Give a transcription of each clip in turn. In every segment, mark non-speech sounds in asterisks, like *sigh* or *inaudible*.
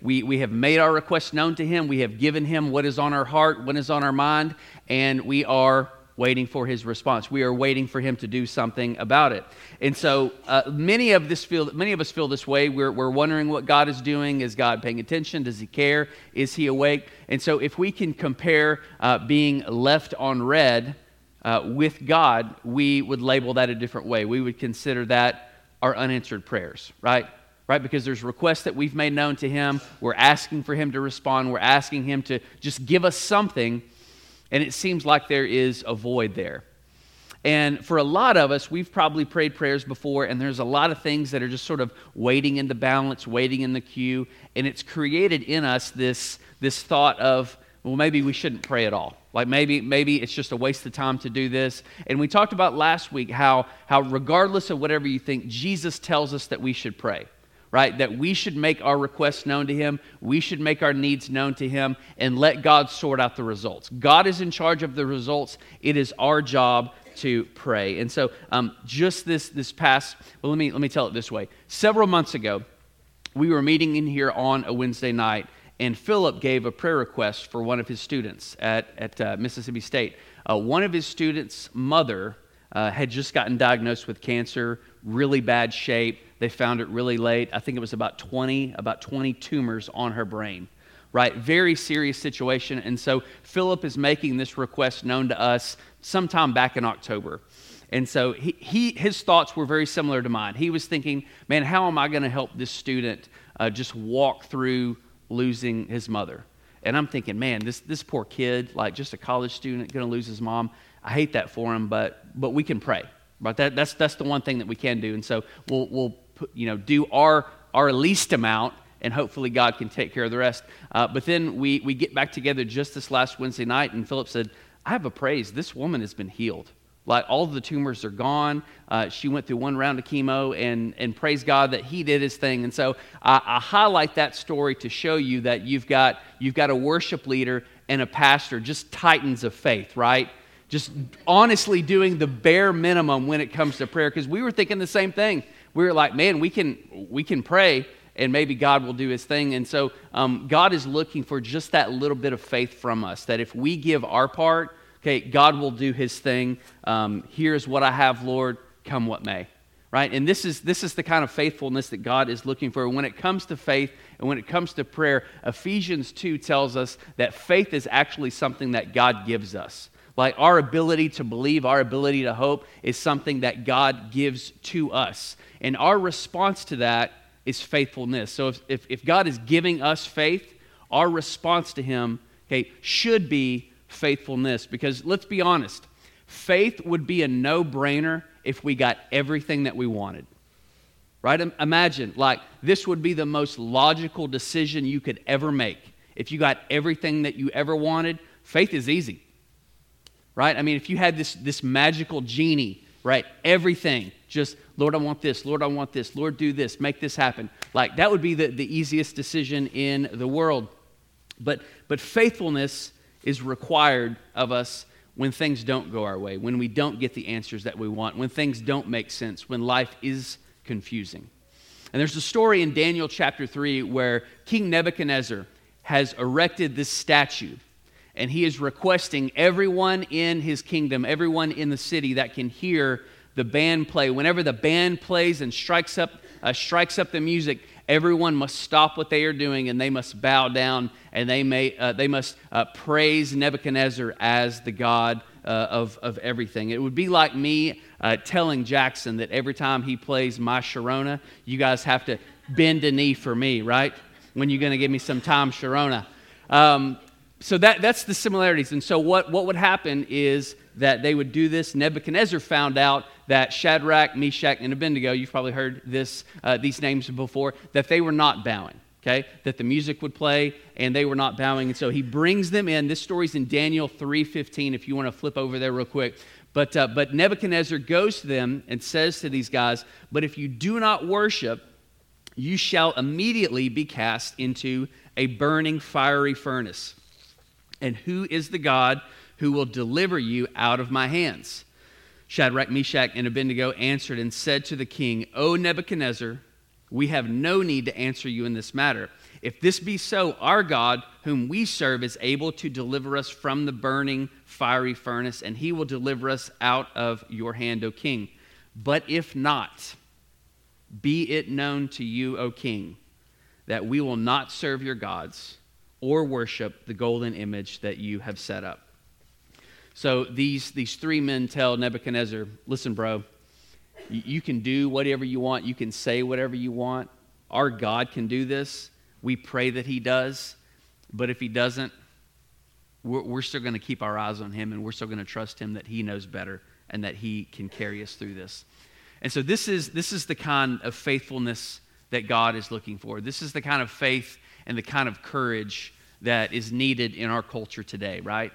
We, we have made our request known to him. We have given him what is on our heart, what is on our mind, and we are waiting for his response. We are waiting for him to do something about it. And so uh, many of this feel many of us feel this way. We're, we're wondering what God is doing. Is God paying attention? Does he care? Is he awake? And so if we can compare uh, being left on read uh, with God, we would label that a different way. We would consider that our unanswered prayers, right? Right? Because there's requests that we've made known to him. We're asking for him to respond. We're asking him to just give us something. And it seems like there is a void there. And for a lot of us, we've probably prayed prayers before, and there's a lot of things that are just sort of waiting in the balance, waiting in the queue. And it's created in us this, this thought of, well, maybe we shouldn't pray at all. Like maybe, maybe it's just a waste of time to do this. And we talked about last week how, how, regardless of whatever you think, Jesus tells us that we should pray right? That we should make our requests known to Him, we should make our needs known to Him, and let God sort out the results. God is in charge of the results. It is our job to pray. And so, um, just this this past, well, let me let me tell it this way. Several months ago, we were meeting in here on a Wednesday night, and Philip gave a prayer request for one of his students at at uh, Mississippi State. Uh, one of his students' mother uh, had just gotten diagnosed with cancer, really bad shape. They found it really late. I think it was about 20, about 20 tumors on her brain. Right? Very serious situation. And so Philip is making this request known to us sometime back in October. And so he, he, his thoughts were very similar to mine. He was thinking, man, how am I going to help this student uh, just walk through losing his mother? And I'm thinking, man, this, this poor kid, like just a college student, going to lose his mom. I hate that for him, but, but we can pray. Right? That, that's, that's the one thing that we can do. And so we'll, we'll you know, do our, our least amount and hopefully God can take care of the rest. Uh, but then we, we get back together just this last Wednesday night, and Philip said, I have a praise. This woman has been healed. Like all the tumors are gone. Uh, she went through one round of chemo, and, and praise God that he did his thing. And so I, I highlight that story to show you that you've got, you've got a worship leader and a pastor, just titans of faith, right? Just honestly doing the bare minimum when it comes to prayer. Because we were thinking the same thing we were like, man, we can, we can pray and maybe God will do his thing. And so um, God is looking for just that little bit of faith from us that if we give our part, okay, God will do his thing. Um, here's what I have, Lord, come what may. Right? And this is, this is the kind of faithfulness that God is looking for. When it comes to faith and when it comes to prayer, Ephesians 2 tells us that faith is actually something that God gives us. Like our ability to believe, our ability to hope is something that God gives to us. And our response to that is faithfulness. So if, if, if God is giving us faith, our response to Him okay, should be faithfulness. Because let's be honest, faith would be a no brainer if we got everything that we wanted. Right? Imagine, like, this would be the most logical decision you could ever make. If you got everything that you ever wanted, faith is easy. Right? I mean, if you had this, this magical genie, right? Everything, just Lord, I want this. Lord, I want this. Lord, do this. Make this happen. Like that would be the, the easiest decision in the world. But, but faithfulness is required of us when things don't go our way, when we don't get the answers that we want, when things don't make sense, when life is confusing. And there's a story in Daniel chapter 3 where King Nebuchadnezzar has erected this statue and he is requesting everyone in his kingdom, everyone in the city that can hear the band play. Whenever the band plays and strikes up, uh, strikes up the music, everyone must stop what they are doing and they must bow down and they, may, uh, they must uh, praise Nebuchadnezzar as the God uh, of, of everything. It would be like me uh, telling Jackson that every time he plays My Sharona, you guys have to bend a knee for me, right? When you're going to give me some Tom Sharona. Um, so that, that's the similarities. And so what, what would happen is that they would do this. Nebuchadnezzar found out that Shadrach, Meshach, and Abednego, you've probably heard this, uh, these names before, that they were not bowing. Okay, that the music would play and they were not bowing, and so he brings them in. This story's in Daniel three fifteen. If you want to flip over there real quick, but uh, but Nebuchadnezzar goes to them and says to these guys, "But if you do not worship, you shall immediately be cast into a burning fiery furnace." And who is the God who will deliver you out of my hands? Shadrach, Meshach, and Abednego answered and said to the king, O Nebuchadnezzar, we have no need to answer you in this matter. If this be so, our God, whom we serve, is able to deliver us from the burning fiery furnace, and he will deliver us out of your hand, O king. But if not, be it known to you, O king, that we will not serve your gods or worship the golden image that you have set up. So these, these three men tell Nebuchadnezzar, listen, bro, you can do whatever you want, you can say whatever you want. Our God can do this. We pray that He does. But if He doesn't, we're, we're still going to keep our eyes on Him and we're still going to trust Him that He knows better and that He can carry us through this. And so this is, this is the kind of faithfulness that God is looking for. This is the kind of faith and the kind of courage that is needed in our culture today, right?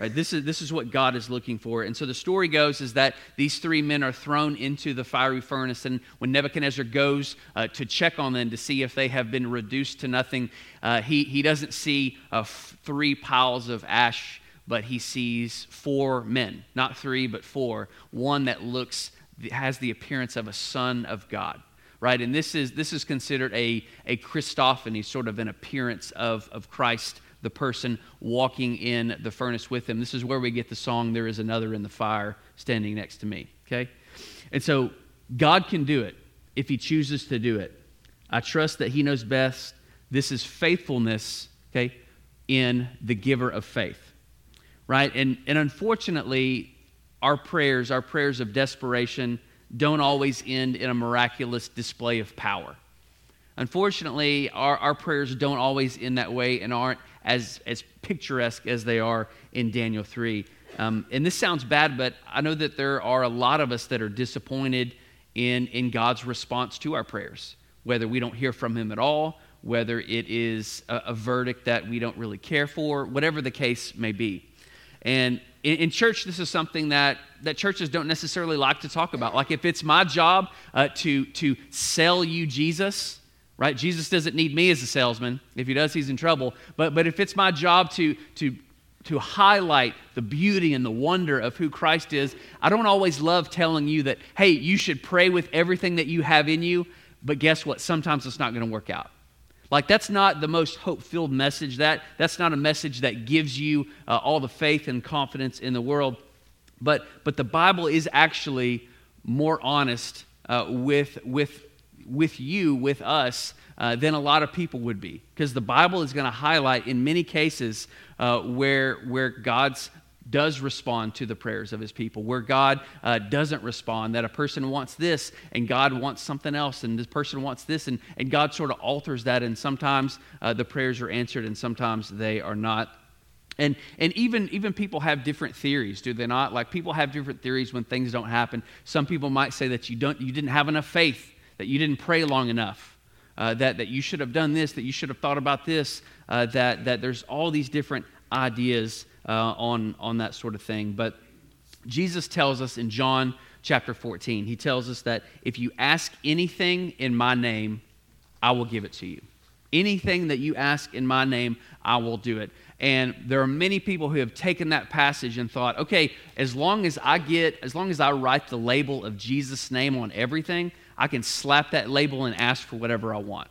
Right, this, is, this is what God is looking for. And so the story goes is that these three men are thrown into the fiery furnace. And when Nebuchadnezzar goes uh, to check on them to see if they have been reduced to nothing, uh, he, he doesn't see uh, f- three piles of ash, but he sees four men. Not three, but four. One that looks, has the appearance of a son of God right? And this is, this is considered a, a Christophany, sort of an appearance of, of Christ the person walking in the furnace with him. This is where we get the song, There is Another in the Fire Standing Next to Me. Okay? And so God can do it if He chooses to do it. I trust that He knows best. This is faithfulness, okay, in the giver of faith. Right? And, and unfortunately, our prayers, our prayers of desperation, don't always end in a miraculous display of power. Unfortunately, our, our prayers don't always end that way and aren't as, as picturesque as they are in Daniel 3. Um, and this sounds bad, but I know that there are a lot of us that are disappointed in, in God's response to our prayers, whether we don't hear from Him at all, whether it is a, a verdict that we don't really care for, whatever the case may be. And in, in, church, this is something that, that churches don't necessarily like to talk about. Like, if it's my job uh, to, to sell you Jesus, right? Jesus doesn't need me as a salesman. If he does, he's in trouble. But, but if it's my job to, to, to highlight the beauty and the wonder of who Christ is, I don't always love telling you that, hey, you should pray with everything that you have in you. But guess what? Sometimes it's not going to work out. Like, that's not the most hope filled message. That, that's not a message that gives you uh, all the faith and confidence in the world. But, but the Bible is actually more honest uh, with, with with you, with us, uh, than a lot of people would be. Because the Bible is going to highlight in many cases uh, where, where God's does respond to the prayers of his people, where God uh, doesn't respond, that a person wants this and God wants something else, and this person wants this, and, and God sort of alters that, and sometimes uh, the prayers are answered and sometimes they are not. And, and even, even people have different theories, do they not? Like people have different theories when things don't happen. Some people might say that you, don't, you didn't have enough faith that you didn't pray long enough, uh, that, that you should have done this, that you should have thought about this, uh, that, that there's all these different ideas uh, on, on that sort of thing. But Jesus tells us in John chapter 14, he tells us that if you ask anything in my name, I will give it to you. Anything that you ask in my name, I will do it. And there are many people who have taken that passage and thought, okay, as long as I get, as long as I write the label of Jesus' name on everything, I can slap that label and ask for whatever I want,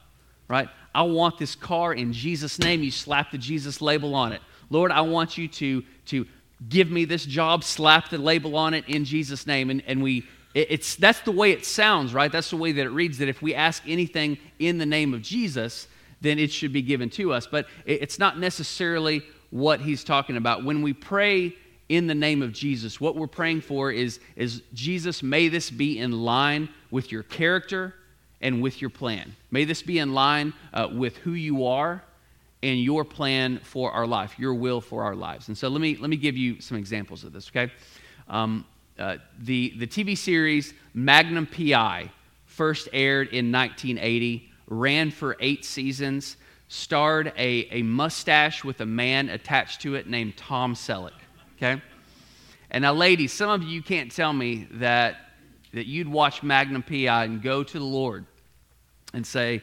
right? I want this car in Jesus' name. You slap the Jesus label on it. Lord, I want you to, to give me this job, slap the label on it in Jesus' name. And, and we, it, it's, that's the way it sounds, right? That's the way that it reads that if we ask anything in the name of Jesus, then it should be given to us. But it, it's not necessarily what he's talking about. When we pray in the name of Jesus. What we're praying for is, is Jesus, may this be in line with your character and with your plan. May this be in line uh, with who you are and your plan for our life, your will for our lives. And so let me, let me give you some examples of this, okay? Um, uh, the, the TV series Magnum PI first aired in 1980, ran for eight seasons, starred a, a mustache with a man attached to it named Tom Selleck. Okay? And now, ladies, some of you can't tell me that, that you'd watch Magnum PI and go to the Lord and say,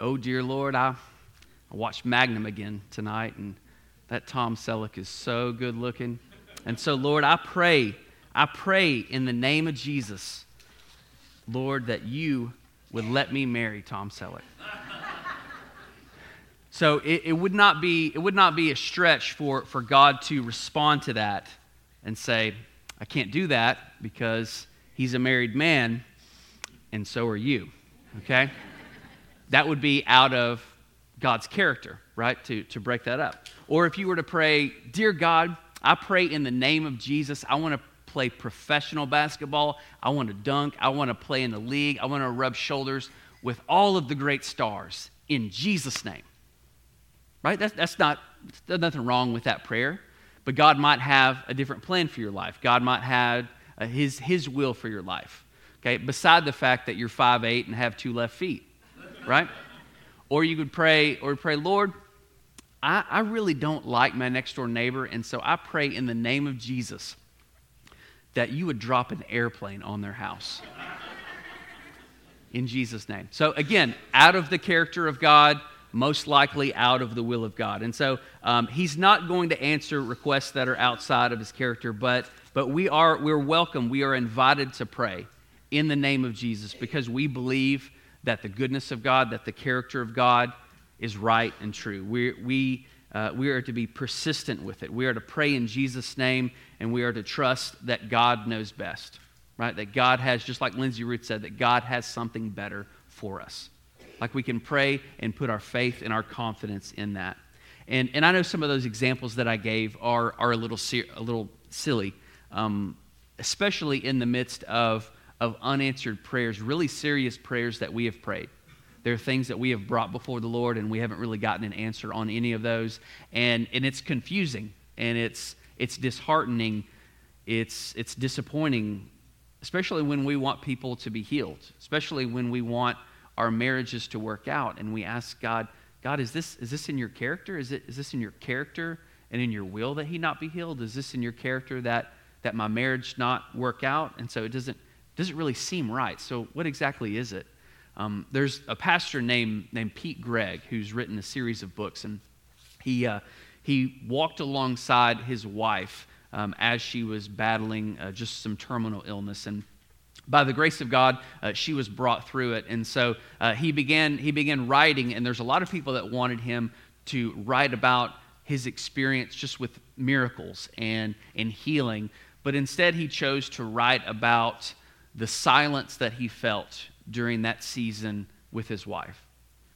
Oh, dear Lord, I, I watched Magnum again tonight, and that Tom Selleck is so good looking. And so, Lord, I pray, I pray in the name of Jesus, Lord, that you would let me marry Tom Selleck. *laughs* So it, it, would not be, it would not be a stretch for, for God to respond to that and say, I can't do that because he's a married man and so are you. Okay? that would be out of God's character, right? To, to break that up. Or if you were to pray, Dear God, I pray in the name of Jesus, I want to play professional basketball. I want to dunk. I want to play in the league. I want to rub shoulders with all of the great stars in Jesus' name. Right? That's, that's not, there's nothing wrong with that prayer. But God might have a different plan for your life. God might have uh, his, his will for your life. Okay? Beside the fact that you're 5'8 and have two left feet. Right? Or you could pray, or pray, Lord, I, I really don't like my next door neighbor, and so I pray in the name of Jesus that you would drop an airplane on their house. in Jesus' name. So, again, out of the character of God, most likely out of the will of God. And so, um, he's not going to answer requests that are outside of his character, but, but we are, we're welcome. We are invited to pray in the name of Jesus because we believe that the goodness of God, that the character of God is right and true. We, we, uh, we are to be persistent with it. We are to pray in Jesus' name, and we are to trust that God knows best, right? That God has, just like Lindsay Ruth said, that God has something better for us. Like we can pray and put our faith and our confidence in that. And, and I know some of those examples that I gave are, are a, little a little silly, um, especially in the midst of of unanswered prayers, really serious prayers that we have prayed. There are things that we have brought before the Lord, and we haven't really gotten an answer on any of those. And, and it's confusing, and it's, it's disheartening, it's, it's disappointing, especially when we want people to be healed, especially when we want our marriages to work out. And we ask God, God, is this, is this in your character? Is, it, is this in your character and in your will that he not be healed? Is this in your character that, that my marriage not work out? And so it doesn't doesn't really seem right. So, what exactly is it? Um, there's a pastor named, named Pete Greig who's written a series of books, and he, uh, he walked alongside his wife um, as she was battling uh, just some terminal illness. And by the grace of God, uh, she was brought through it. And so uh, he, began, he began writing, and there's a lot of people that wanted him to write about his experience just with miracles and, and healing. But instead, he chose to write about the silence that he felt during that season with his wife.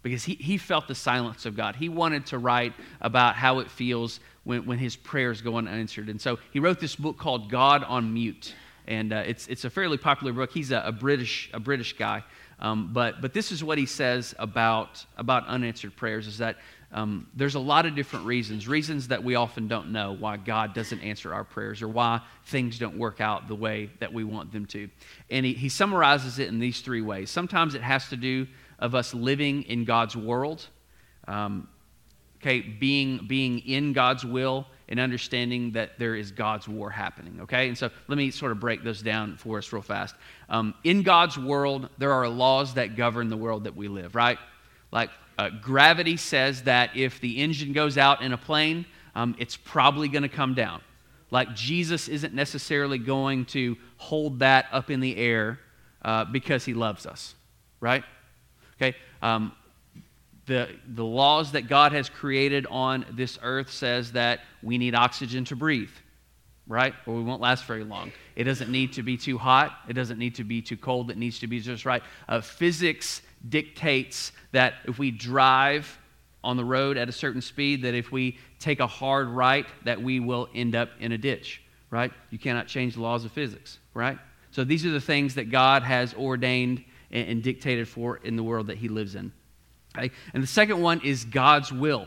Because he, he felt the silence of God. He wanted to write about how it feels when, when his prayers go unanswered. And so he wrote this book called God on Mute. And uh, it's, it's a fairly popular book. He's a, a British, a British guy. Um, but, but this is what he says about, about unanswered prayers is that um, there's a lot of different reasons, reasons that we often don't know why God doesn't answer our prayers or why things don't work out the way that we want them to. And he, he summarizes it in these three ways. Sometimes it has to do of us living in God's world, um, okay, being, being in God's will and understanding that there is God's war happening, okay? And so let me sort of break those down for us real fast. Um, in God's world, there are laws that govern the world that we live, right? Like uh, gravity says that if the engine goes out in a plane, um, it's probably going to come down. Like Jesus isn't necessarily going to hold that up in the air uh, because he loves us, right? Okay. Um, the, the laws that God has created on this earth says that we need oxygen to breathe, right? Or we won't last very long. It doesn't need to be too hot. It doesn't need to be too cold. It needs to be just right. Uh, physics dictates that if we drive on the road at a certain speed, that if we take a hard right, that we will end up in a ditch, right? You cannot change the laws of physics, right? So these are the things that God has ordained and, and dictated for in the world that he lives in. Okay? And the second one is God's will.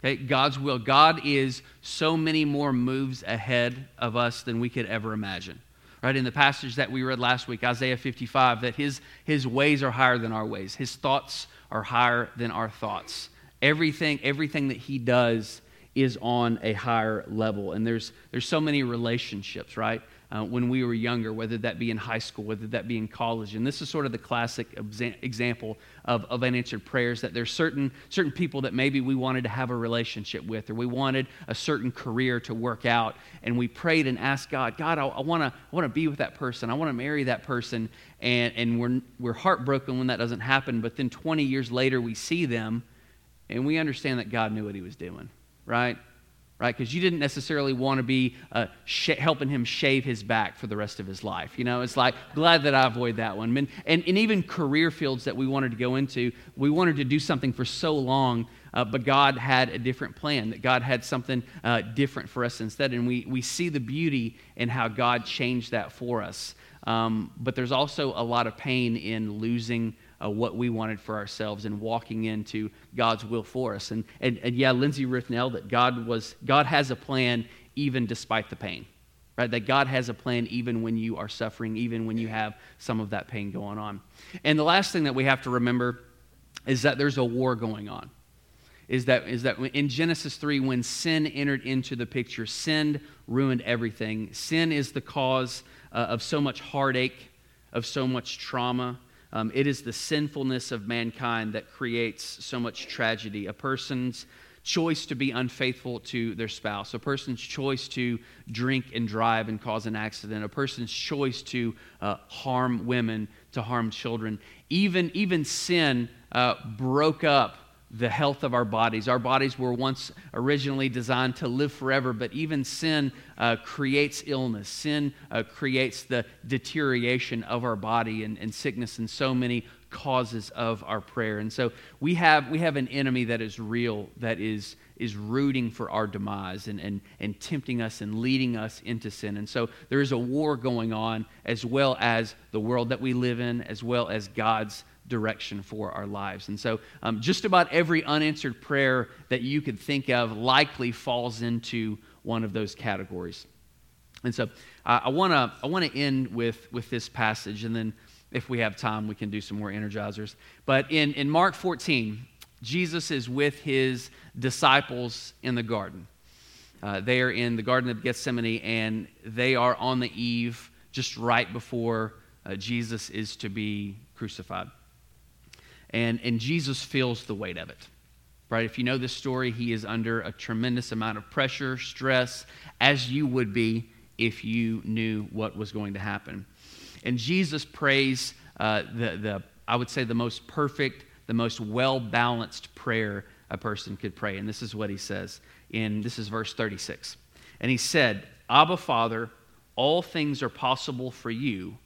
Okay? God's will. God is so many more moves ahead of us than we could ever imagine right in the passage that we read last week isaiah 55 that his, his ways are higher than our ways his thoughts are higher than our thoughts everything everything that he does is on a higher level and there's there's so many relationships right uh, when we were younger, whether that be in high school, whether that be in college. And this is sort of the classic example of, of unanswered prayers that there's certain, certain people that maybe we wanted to have a relationship with, or we wanted a certain career to work out. And we prayed and asked God, God, I, I want to I wanna be with that person. I want to marry that person. And, and we're, we're heartbroken when that doesn't happen. But then 20 years later, we see them And we understand that God knew what he was doing, right? Right? Because you didn't necessarily want to be uh, sh- helping him shave his back for the rest of his life. You know, it's like, glad that I avoid that one. And, and, and even career fields that we wanted to go into, we wanted to do something for so long, uh, but God had a different plan, that God had something uh, different for us instead. And we, we see the beauty in how God changed that for us. Um, but there's also a lot of pain in losing uh, what we wanted for ourselves and walking into God's will for us. And, and, and yeah, Lindsay Ruth nailed it. God, was, God has a plan even despite the pain, right? That God has a plan even when you are suffering, even when you have some of that pain going on. And the last thing that we have to remember is that there's a war going on. Is that, is that in Genesis 3, when sin entered into the picture, sin ruined everything. Sin is the cause uh, of so much heartache, of so much trauma, um, it is the sinfulness of mankind that creates so much tragedy. A person's choice to be unfaithful to their spouse, a person's choice to drink and drive and cause an accident, a person's choice to uh, harm women, to harm children. Even, even sin uh, broke up the health of our bodies. Our bodies were once originally designed to live forever, but even sin uh, creates illness. Sin uh, creates the deterioration of our body and, and sickness and so many causes of our prayer. And so we have, we have an enemy that is real, that is, is rooting for our demise and, and, and tempting us and leading us into sin. And so there is a war going on, as well as the world that we live in, as well as God's direction for our lives. And so, um, just about every unanswered prayer that you could think of likely falls into one of those categories. And so, uh, I want to I want to end with with this passage, and then if we have time, we can do some more energizers. But in in Mark 14, Jesus is with his disciples in the garden. Uh, they are in the Garden of Gethsemane, and they are on the eve, just right before uh, Jesus is to be crucified and, and Jesus feels the weight of it. Right? If you know this story, he is under a tremendous amount of pressure, stress, as you would be if you knew what was going to happen. And Jesus prays uh, the, the, I would say, the most perfect, the most well balanced prayer a person could pray. And this is what he says in this is verse 36. And he said, Abba, Father, all things are possible for you.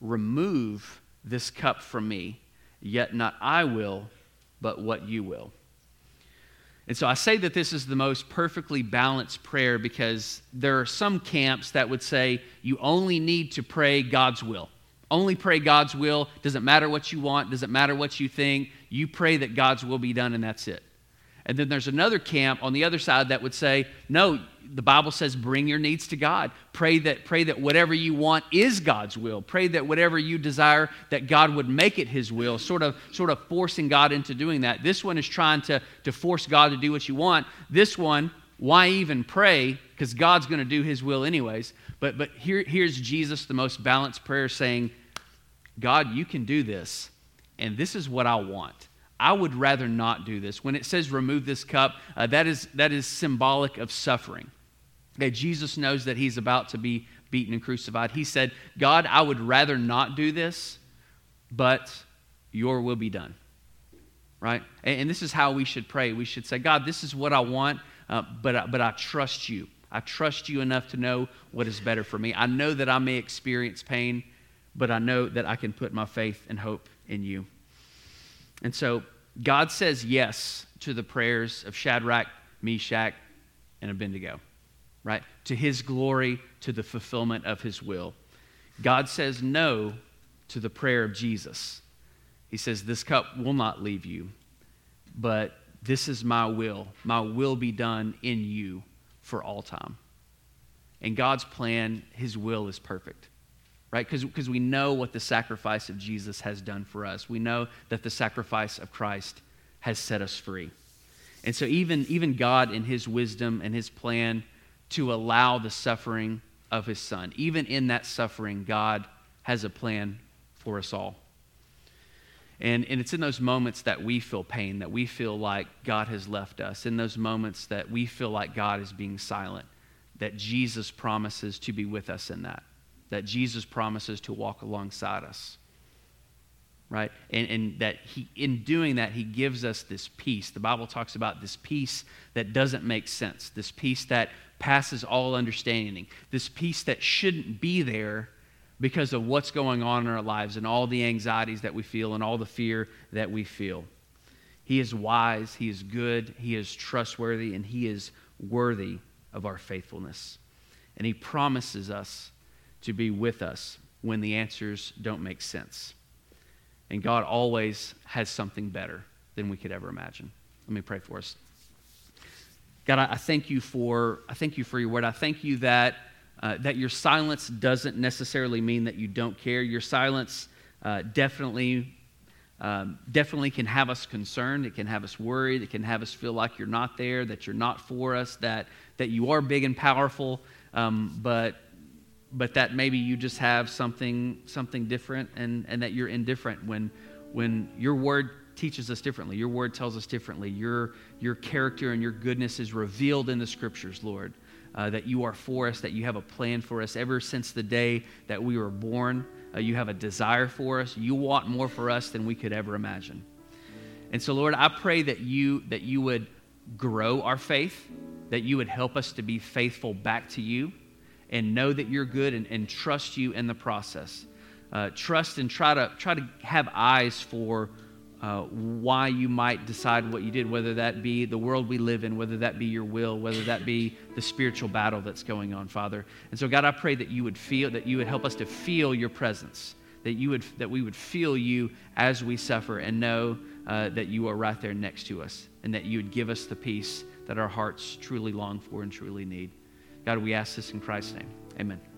Remove this cup from me. Yet not I will, but what you will. And so I say that this is the most perfectly balanced prayer because there are some camps that would say you only need to pray God's will. Only pray God's will. Doesn't matter what you want, doesn't matter what you think. You pray that God's will be done, and that's it. And then there's another camp on the other side that would say, no, the Bible says bring your needs to God. Pray that, pray that whatever you want is God's will. Pray that whatever you desire, that God would make it his will, sort of, sort of forcing God into doing that. This one is trying to, to force God to do what you want. This one, why even pray? Because God's going to do his will anyways. But, but here, here's Jesus, the most balanced prayer, saying, God, you can do this, and this is what I want. I would rather not do this. When it says remove this cup, uh, that, is, that is symbolic of suffering. That Jesus knows that he's about to be beaten and crucified. He said, God, I would rather not do this, but your will be done. Right? And, and this is how we should pray. We should say, God, this is what I want, uh, but, I, but I trust you. I trust you enough to know what is better for me. I know that I may experience pain, but I know that I can put my faith and hope in you. And so God says yes to the prayers of Shadrach, Meshach, and Abednego, right? To his glory, to the fulfillment of his will. God says no to the prayer of Jesus. He says, This cup will not leave you, but this is my will. My will be done in you for all time. And God's plan, his will is perfect right? Because we know what the sacrifice of Jesus has done for us. We know that the sacrifice of Christ has set us free. And so, even, even God, in his wisdom and his plan to allow the suffering of his son, even in that suffering, God has a plan for us all. And, and it's in those moments that we feel pain, that we feel like God has left us, in those moments that we feel like God is being silent, that Jesus promises to be with us in that that Jesus promises to walk alongside us. Right? And, and that he, in doing that, he gives us this peace. The Bible talks about this peace that doesn't make sense, this peace that passes all understanding, this peace that shouldn't be there because of what's going on in our lives and all the anxieties that we feel and all the fear that we feel. He is wise, He is good, He is trustworthy, and He is worthy of our faithfulness. And He promises us to be with us when the answers don't make sense. And God always has something better than we could ever imagine. Let me pray for us. God, I, thank you for I thank you for your word. I thank you that uh, that your silence doesn't necessarily mean that you don't care. Your silence uh, definitely um, definitely can have us concerned. It can have us worried. It can have us feel like you're not there, that you're not for us, that that you are big and powerful, um, but but that maybe you just have something something different and, and that you're indifferent when when your word teaches us differently. Your word tells us differently. Your your character and your goodness is revealed in the scriptures lord uh, that you are for us that you have a plan for us. Ever since the day that we were born uh, you have a desire for us. You want more for us than we could ever imagine. And so lord i pray that you that you would grow our faith that you would help us to be faithful back to you and know that you're good and, and trust you in the process. Uh, trust and try to try to have eyes for uh, why you might decide what you did, whether that be the world we live in, whether that be your will, whether that be the spiritual battle that's going on, Father. And so, God, I pray that you would feel that you would help us to feel your presence, that you would that we would feel you as we suffer, and know uh, that you are right there next to us, and that you would give us the peace that our hearts truly long for and truly need. God, we ask this in Christ's name. Amen.